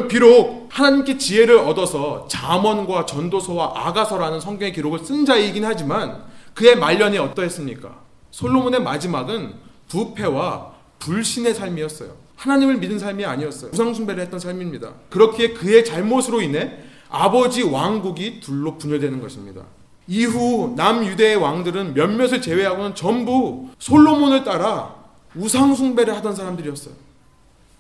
비록 하나님께 지혜를 얻어서 잠언과 전도서와 아가서라는 성경의 기록을 쓴 자이긴 하지만 그의 말년이 어떠했습니까? 솔로몬의 마지막은 부패와 불신의 삶이었어요. 하나님을 믿은 삶이 아니었어요. 우상숭배를 했던 삶입니다. 그렇기에 그의 잘못으로 인해 아버지 왕국이 둘로 분열되는 것입니다. 이후 남유대의 왕들은 몇몇을 제외하고는 전부 솔로몬을 따라 우상숭배를 하던 사람들이었어요.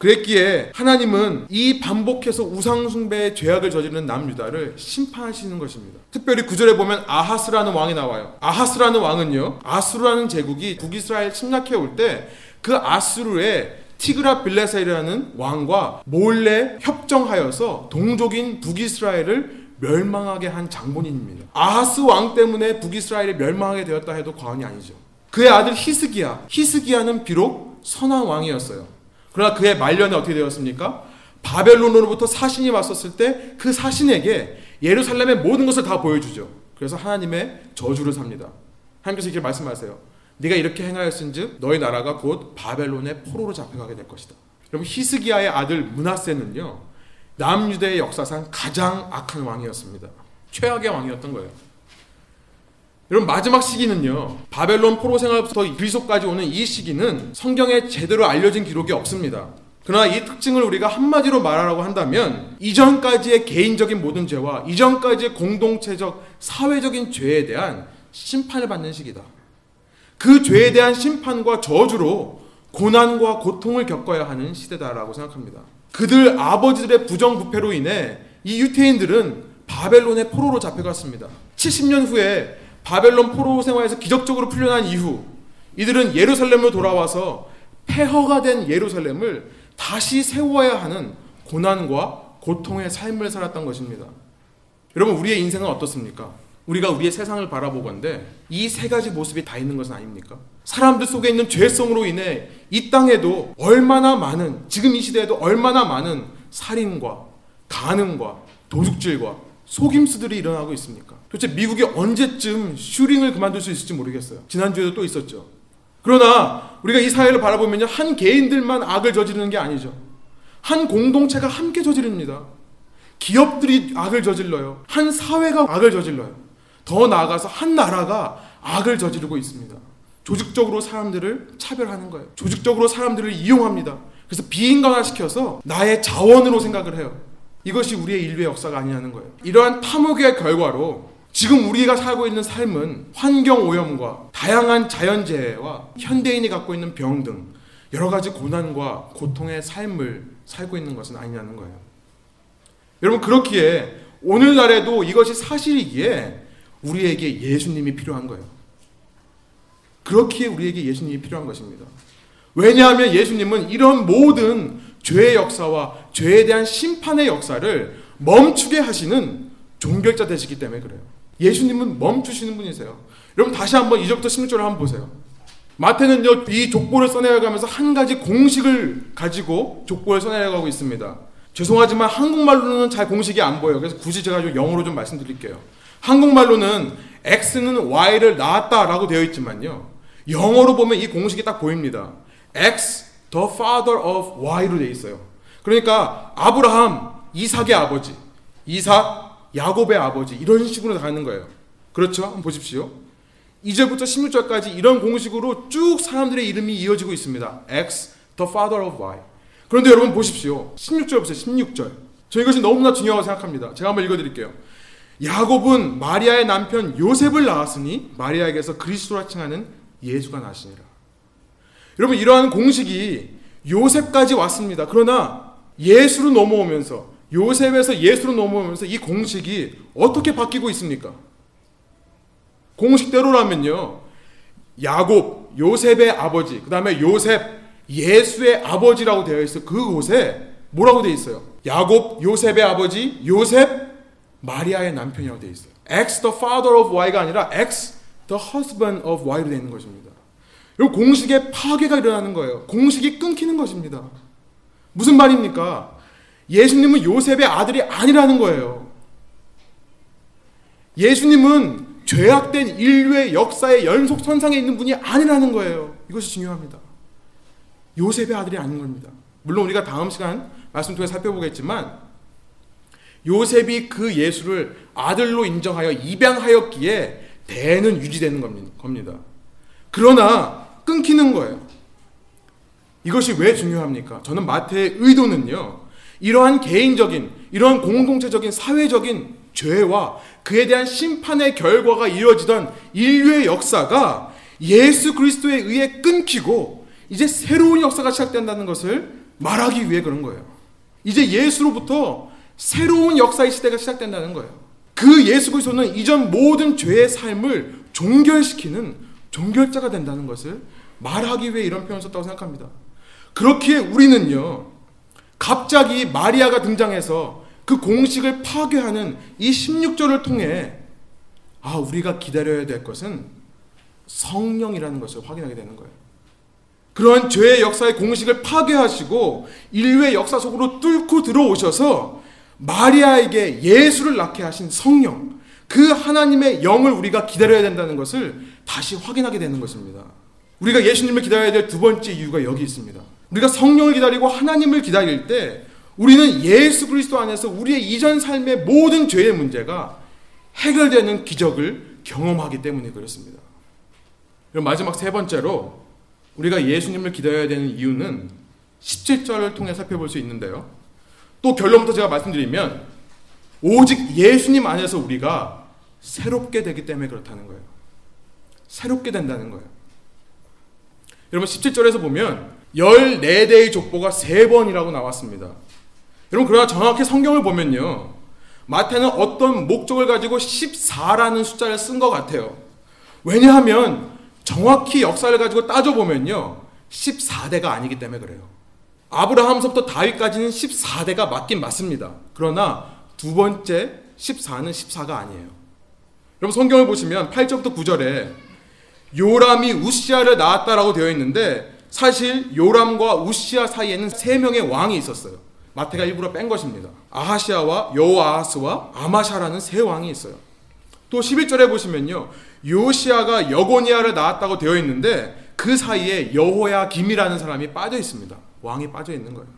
그랬기에 하나님은 이 반복해서 우상숭배의 죄악을 저지르는 남유다를 심판하시는 것입니다. 특별히 구절에 보면 아하스라는 왕이 나와요. 아하스라는 왕은요, 아수르라는 제국이 북이스라엘 침략해 올 때 그 아수르의 티그라 빌레셀이라는 왕과 몰래 협정하여서 동족인 북이스라엘을 멸망하게 한 장본인입니다. 아하스 왕 때문에 북이스라엘이 멸망하게 되었다 해도 과언이 아니죠. 그의 아들 히스기야. 히스기야는 비록 선한 왕이었어요. 그러나 그의 말년에 어떻게 되었습니까? 바벨론으로부터 사신이 왔었을 때 그 사신에게 예루살렘의 모든 것을 다 보여주죠. 그래서 하나님의 저주를 삽니다. 하나님께서 이렇게 말씀하세요. 네가 이렇게 행하였은즉 너희 나라가 곧 바벨론의 포로로 잡혀가게 될 것이다. 여러분 히스기야의 아들 문하세는요 남유대의 역사상 가장 악한 왕이었습니다. 최악의 왕이었던 거예요. 여러분 마지막 시기는요 바벨론 포로 생활부터 그리스도까지 오는 이 시기는 성경에 제대로 알려진 기록이 없습니다. 그러나 이 특징을 우리가 한마디로 말하라고 한다면 이전까지의 개인적인 모든 죄와 이전까지의 공동체적 사회적인 죄에 대한 심판을 받는 시기다. 그 죄에 대한 심판과 저주로 고난과 고통을 겪어야 하는 시대다라고 생각합니다. 그들 아버지들의 부정부패로 인해 이 유태인들은 바벨론의 포로로 잡혀갔습니다. 70년 후에 바벨론 포로 생활에서 기적적으로 풀려난 이후 이들은 예루살렘으로 돌아와서 폐허가 된 예루살렘을 다시 세워야 하는 고난과 고통의 삶을 살았던 것입니다. 여러분 우리의 인생은 어떻습니까? 우리가 우리의 세상을 바라보건데 이 세 가지 모습이 다 있는 것은 아닙니까? 사람들 속에 있는 죄성으로 인해 이 땅에도 얼마나 많은 지금 이 시대에도 얼마나 많은 살인과 간음과 도둑질과 속임수들이 일어나고 있습니까? 도대체 미국이 언제쯤 슈링을 그만둘 수 있을지 모르겠어요. 지난주에도 또 있었죠. 그러나 우리가 이 사회를 바라보면 한 개인들만 악을 저지르는 게 아니죠. 한 공동체가 함께 저지릅니다. 기업들이 악을 저질러요. 한 사회가 악을 저질러요. 더 나아가서 한 나라가 악을 저지르고 있습니다. 조직적으로 사람들을 차별하는 거예요. 조직적으로 사람들을 이용합니다. 그래서 비인간화시켜서 나의 자원으로 생각을 해요. 이것이 우리의 인류의 역사가 아니냐는 거예요. 이러한 탐욕의 결과로 지금 우리가 살고 있는 삶은 환경 오염과 다양한 자연재해와 현대인이 갖고 있는 병 등 여러 가지 고난과 고통의 삶을 살고 있는 것은 아니냐는 거예요. 여러분 그렇기에 오늘날에도 이것이 사실이기에 우리에게 예수님이 필요한 거예요. 그렇기에 우리에게 예수님이 필요한 것입니다. 왜냐하면 예수님은 이런 모든 죄의 역사와 죄에 대한 심판의 역사를 멈추게 하시는 종결자 되시기 때문에 그래요. 예수님은 멈추시는 분이세요. 여러분 다시 한번 이절부터 16절을 한번 보세요. 마태는요 이 족보를 써내려가면서 한 가지 공식을 가지고 족보를 써내려가고 있습니다. 죄송하지만 한국말로는 잘 공식이 안 보여요. 그래서 굳이 제가 좀 영어로 좀 말씀드릴게요. 한국말로는 x는 y를 낳았다라고 되어 있지만요. 영어로 보면 이 공식이 딱 보입니다. x the father of y로 되어 있어요. 그러니까 아브라함 이삭의 아버지, 이삭 야곱의 아버지 이런 식으로 가는 거예요. 그렇죠? 한번 보십시오. 2절부터 16절까지 이런 공식으로 쭉 사람들의 이름이 이어지고 있습니다. X, the father of Y. 그런데 여러분 보십시오. 16절 보세요. 16절. 저 이것이 너무나 중요하다고 생각합니다. 제가 한번 읽어드릴게요. 야곱은 마리아의 남편 요셉을 낳았으니 마리아에게서 그리스도라 칭하는 예수가 나시니라. 여러분 이러한 공식이 요셉까지 왔습니다. 그러나 예수로 넘어오면서 요셉에서 예수로 넘어오면서 이 공식이 어떻게 바뀌고 있습니까? 공식대로라면요. 야곱, 요셉의 아버지, 그 다음에 요셉, 예수의 아버지라고 되어 있어. 그곳에 뭐라고 되어 있어요? 야곱, 요셉의 아버지, 요셉, 마리아의 남편이라고 되어 있어요. X the father of Y가 아니라 X the husband of Y로 되어 있는 것입니다. 이 공식의 파괴가 일어나는 거예요. 공식이 끊기는 것입니다. 무슨 말입니까? 예수님은 요셉의 아들이 아니라는 거예요. 예수님은 죄악된 인류의 역사의 연속선상에 있는 분이 아니라는 거예요. 이것이 중요합니다. 요셉의 아들이 아닌 겁니다. 물론 우리가 다음 시간 말씀 통해 살펴보겠지만 요셉이 그 예수를 아들로 인정하여 입양하였기에 대는 유지되는 겁니다. 그러나 끊기는 거예요. 이것이 왜 중요합니까? 저는 마태의 의도는요. 이러한 개인적인, 이러한 공동체적인, 사회적인 죄와 그에 대한 심판의 결과가 이루어지던 인류의 역사가 예수 그리스도에 의해 끊기고 이제 새로운 역사가 시작된다는 것을 말하기 위해 그런 거예요. 이제 예수로부터 새로운 역사의 시대가 시작된다는 거예요. 그 예수 그리스도는 이전 모든 죄의 삶을 종결시키는 종결자가 된다는 것을 말하기 위해 이런 표현을 썼다고 생각합니다. 그렇기에 우리는요, 갑자기 마리아가 등장해서 그 공식을 파괴하는 이 16절을 통해 아, 우리가 기다려야 될 것은 성령이라는 것을 확인하게 되는 거예요. 그러한 죄의 역사의 공식을 파괴하시고 인류의 역사 속으로 뚫고 들어오셔서 마리아에게 예수를 낳게 하신 성령, 그 하나님의 영을 우리가 기다려야 된다는 것을 다시 확인하게 되는 것입니다. 우리가 예수님을 기다려야 될 두 번째 이유가 여기 있습니다. 우리가 성령을 기다리고 하나님을 기다릴 때 우리는 예수 그리스도 안에서 우리의 이전 삶의 모든 죄의 문제가 해결되는 기적을 경험하기 때문에 그렇습니다. 그럼 마지막 세 번째로 우리가 예수님을 기다려야 되는 이유는 17절을 통해 살펴볼 수 있는데요. 또 결론부터 제가 말씀드리면 오직 예수님 안에서 우리가 새롭게 되기 때문에 그렇다는 거예요. 새롭게 된다는 거예요. 여러분 17절에서 보면 14대의 족보가 3번이라고 나왔습니다. 여러분 그러나 정확히 성경을 보면요. 마태는 어떤 목적을 가지고 14라는 숫자를 쓴 것 같아요. 왜냐하면 정확히 역사를 가지고 따져보면요. 14대가 아니기 때문에 그래요. 아브라함서부터 다윗까지는 14대가 맞긴 맞습니다. 그러나 두 번째 14는 14가 아니에요. 여러분 성경을 보시면 8절부터 9절에 요람이 우시아를 낳았다라고 되어 있는데 사실 요람과 우시아 사이에는 세 명의 왕이 있었어요. 마태가 일부러 뺀 것입니다. 아하시아와 여호아하스와 아마샤라는 세 왕이 있어요. 또 11절에 보시면요. 요시아가 여고니아를 낳았다고 되어 있는데 그 사이에 여호야 김이라는 사람이 빠져 있습니다. 왕이 빠져 있는 거예요.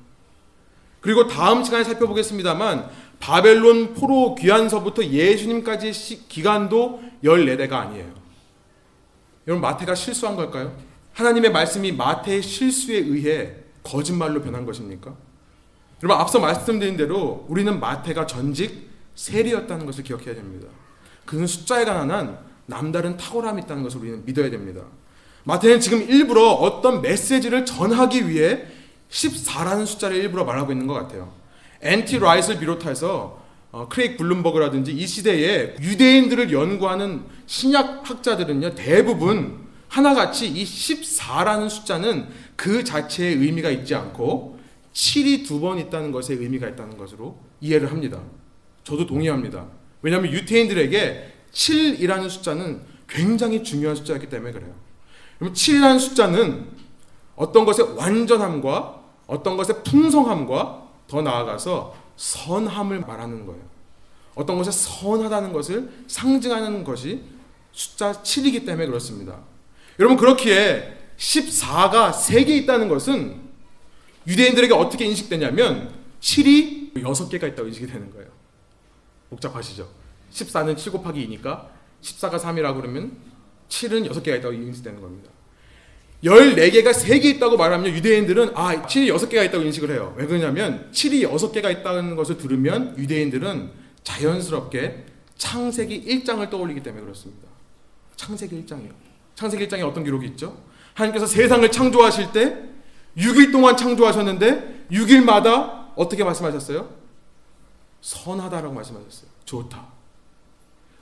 그리고 다음 시간에 살펴보겠습니다만 바벨론 포로 귀환서부터 예수님까지 기간도 14대가 아니에요. 여러분 마태가 실수한 걸까요? 하나님의 말씀이 마태의 실수에 의해 거짓말로 변한 것입니까? 여러분 앞서 말씀드린 대로 우리는 마태가 전직 세리였다는 것을 기억해야 됩니다. 그는 숫자에 관한 남다른 탁월함이 있다는 것을 우리는 믿어야 됩니다. 마태는 지금 일부러 어떤 메시지를 전하기 위해 14라는 숫자를 일부러 말하고 있는 것 같아요. N.T. 라이트를 비롯해서 어, 크레이그 블롬버그라든지 이 시대에 유대인들을 연구하는 신약 학자들은요 대부분 하나같이 이 14라는 숫자는 그 자체의 의미가 있지 않고 7이 두 번 있다는 것에 의미가 있다는 것으로 이해를 합니다. 저도 동의합니다. 왜냐하면 유태인들에게 7이라는 숫자는 굉장히 중요한 숫자였기 때문에 그래요. 그럼 7이라는 숫자는 어떤 것의 완전함과 어떤 것의 풍성함과 더 나아가서 선함을 말하는 거예요. 어떤 것이 선하다는 것을 상징하는 것이 숫자 7이기 때문에 그렇습니다. 여러분 그렇기에 14가 3개 있다는 것은 유대인들에게 어떻게 인식되냐면 7이 6개가 있다고 인식이 되는 거예요. 복잡하시죠? 14는 7 곱하기 2니까 14가 3이라고 그러면 7은 6개가 있다고 인식되는 겁니다. 14개가 3개 있다고 말하면 유대인들은 아, 7이 6개가 있다고 인식을 해요. 왜 그러냐면 7이 6개가 있다는 것을 들으면 유대인들은 자연스럽게 창세기 1장을 떠올리기 때문에 그렇습니다. 창세기 1장이요. 창세기 1장에 어떤 기록이 있죠? 하나님께서 세상을 창조하실 때 6일 동안 창조하셨는데 6일마다 어떻게 말씀하셨어요? 선하다라고 말씀하셨어요. 좋다.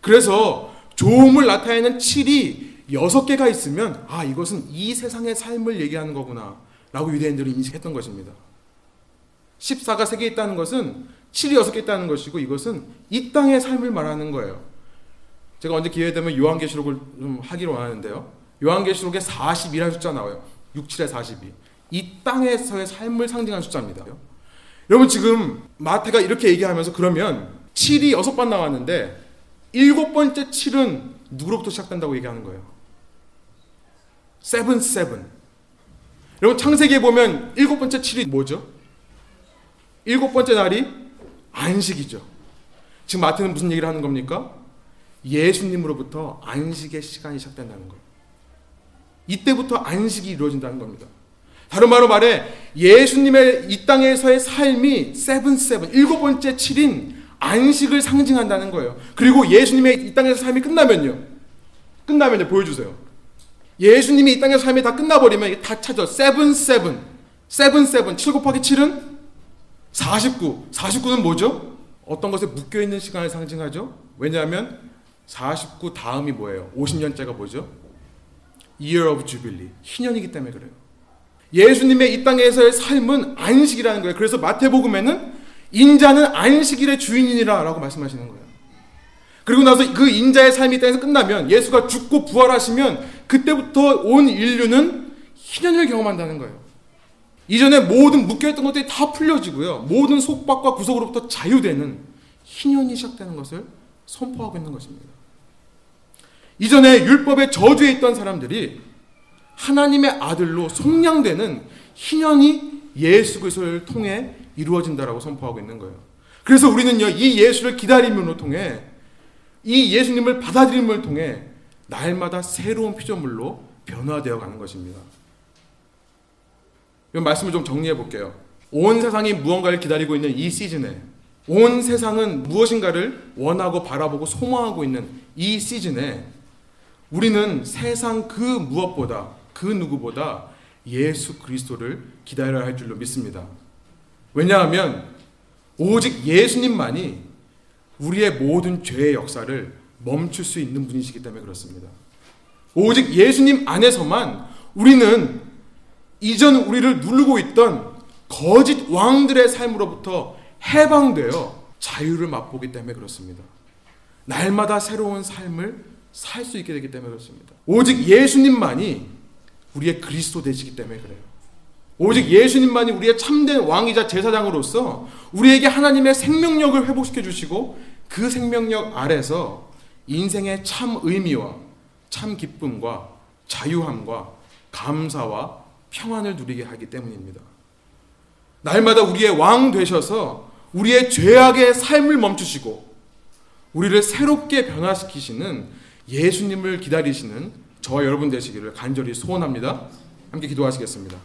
그래서 좋음을 나타내는 7이 6개가 있으면 아 이것은 이 세상의 삶을 얘기하는 거구나 라고 유대인들이 인식했던 것입니다. 14가 3개 있다는 것은 7이 6개 있다는 것이고 이것은 이 땅의 삶을 말하는 거예요. 제가 언제 기회 되면 요한계시록을 좀 하기로 하는데요. 요한계시록에 40이라는 숫자 나와요. 6, 7에 42. 이 땅에서의 삶을 상징하는 숫자입니다. 여러분 지금 마태가 이렇게 얘기하면서 그러면 7이 6번 나왔는데 일곱 번째 7은 누구로부터 시작된다고 얘기하는 거예요? seven seven. 여러분 창세기에 보면 일곱 번째 7이 뭐죠? 일곱 번째 날이 안식이죠. 지금 마태는 무슨 얘기를 하는 겁니까? 예수님으로부터 안식의 시간이 시작된다는 거예요. 이때부터 안식이 이루어진다는 겁니다. 다른 말로 말해 예수님의 이 땅에서의 삶이 seven seven 일곱 번째 7인 안식을 상징한다는 거예요. 그리고 예수님의 이 땅에서 삶이 끝나면요. 끝나면요. 보여주세요. 예수님이 이 땅에서 삶이 다 끝나버리면 다 찾아. seven seven. seven seven. 7 곱하기 7은 49. 49는 뭐죠? 어떤 것에 묶여있는 시간을 상징하죠? 왜냐하면 49 다음이 뭐예요? 50년째가 뭐죠? Year of Jubilee. 희년이기 때문에 그래요. 예수님의 이 땅에서의 삶은 안식이라는 거예요. 그래서 마태복음에는 인자는 안식일의 주인이니라 라고 말씀하시는 거예요. 그리고 나서 그 인자의 삶이 땅에서 끝나면 예수가 죽고 부활하시면 그때부터 온 인류는 희년을 경험한다는 거예요. 이전에 모든 묶여있던 것들이 다 풀려지고요. 모든 속박과 구속으로부터 자유되는 희년이 시작되는 것을 선포하고 있는 것입니다. 이전에 율법의 저주에 있던 사람들이 하나님의 아들로 속량되는 희년이 예수 그리스도를 통해 이루어진다라고 선포하고 있는 거예요. 그래서 우리는요 이 예수를 기다림으로 통해 이 예수님을 받아들임을 통해 날마다 새로운 피조물로 변화되어 가는 것입니다. 이 말씀을 좀 정리해 볼게요. 온 세상이 무언가를 기다리고 있는 이 시즌에 온 세상은 무엇인가를 원하고 바라보고 소망하고 있는 이 시즌에 우리는 세상 그 무엇보다 그 누구보다 예수 그리스도를 기다려야 할 줄로 믿습니다. 왜냐하면 오직 예수님만이 우리의 모든 죄의 역사를 멈출 수 있는 분이시기 때문에 그렇습니다. 오직 예수님 안에서만 우리는 이전 우리를 누르고 있던 거짓 왕들의 삶으로부터 해방되어 자유를 맛보기 때문에 그렇습니다. 날마다 새로운 삶을 살 수 있게 되기 때문에 그렇습니다. 오직 예수님만이 우리의 그리스도 되시기 때문에 그래요. 오직 예수님만이 우리의 참된 왕이자 제사장으로서 우리에게 하나님의 생명력을 회복시켜 주시고 그 생명력 아래서 인생의 참 의미와 참 기쁨과 자유함과 감사와 평안을 누리게 하기 때문입니다. 날마다 우리의 왕 되셔서 우리의 죄악의 삶을 멈추시고 우리를 새롭게 변화시키시는 예수님을 기다리시는 저와 여러분 되시기를 간절히 소원합니다. 함께 기도하시겠습니다.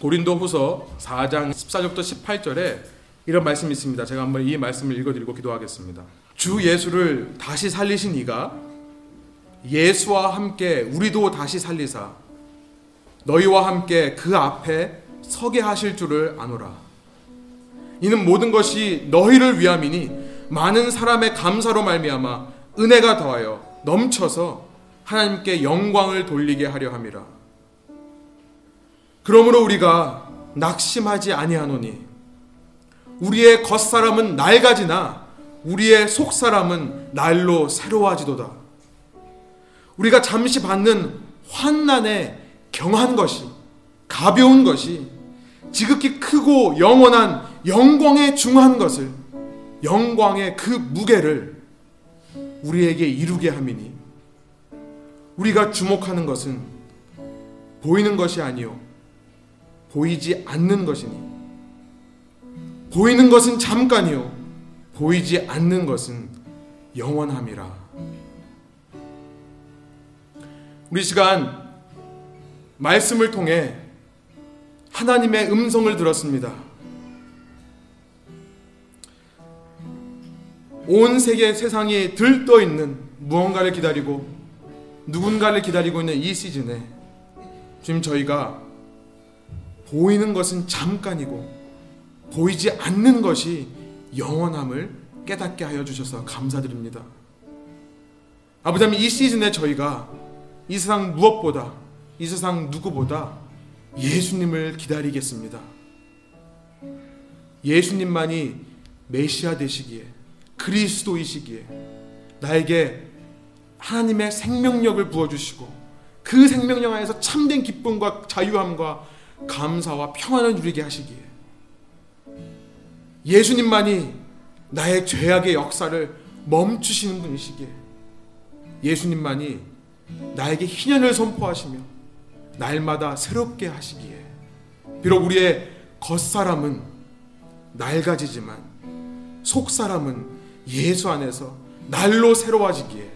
고린도 후서 4장 14절부터 18절에 이런 말씀이 있습니다. 제가 한번 이 말씀을 읽어드리고 기도하겠습니다. 주 예수를 다시 살리신 이가 예수와 함께 우리도 다시 살리사 너희와 함께 그 앞에 서게 하실 줄을 아노라. 이는 모든 것이 너희를 위함이니 많은 사람의 감사로 말미암아 은혜가 더하여 넘쳐서 하나님께 영광을 돌리게 하려 함이라. 그러므로 우리가 낙심하지 아니하노니 우리의 겉사람은 낡아지나 우리의 속사람은 날로 새로워지도다. 우리가 잠시 받는 환난에 경한 것이 가벼운 것이 지극히 크고 영원한 영광에 중한 것을 영광의 그 무게를 우리에게 이루게 함이니. 우리가 주목하는 것은 보이는 것이 아니요 보이지 않는 것이니. 보이는 것은 잠깐이요 보이지 않는 것은 영원함이라. 우리 시간 말씀을 통해 하나님의 음성을 들었습니다. 온 세계 세상이 들떠 있는 무언가를 기다리고 누군가를 기다리고 있는 이 시즌에 지금 저희가 보이는 것은 잠깐이고 보이지 않는 것이 영원함을 깨닫게 하여 주셔서 감사드립니다. 아버지 이 시즌에 저희가 이 세상 무엇보다 이 세상 누구보다 예수님을 기다리겠습니다. 예수님만이 메시아 되시기에 그리스도이시기에 나에게 하나님의 생명력을 부어주시고 그 생명력 안에서 참된 기쁨과 자유함과 감사와 평안을 누리게 하시기에 예수님만이 나의 죄악의 역사를 멈추시는 분이시기에 예수님만이 나에게 희년을 선포하시며 날마다 새롭게 하시기에 비록 우리의 겉사람은 낡아지지만 속사람은 예수 안에서 날로 새로워지기에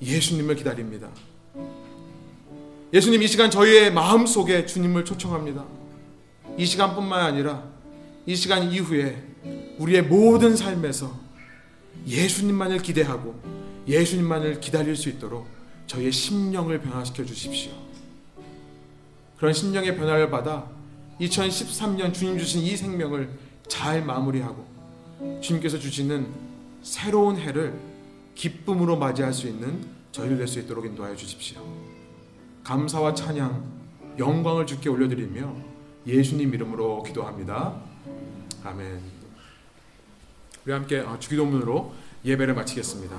예수님을 기다립니다. 예수님 이 시간 저희의 마음 속에 주님을 초청합니다. 이 시간뿐만 아니라 이 시간 이후에 우리의 모든 삶에서 예수님만을 기대하고 예수님만을 기다릴 수 있도록 저희의 심령을 변화시켜 주십시오. 그런 심령의 변화를 받아 2013년 주님 주신 이 생명을 잘 마무리하고 주님께서 주시는 새로운 해를 기쁨으로 맞이할 수 있는 저희를 될수 있도록 인도하여 주십시오. 감사와 찬양, 영광을 주께 올려드리며 예수님 이름으로 기도합니다. 아멘. 우리 함께 주기도문으로 예배를 마치겠습니다.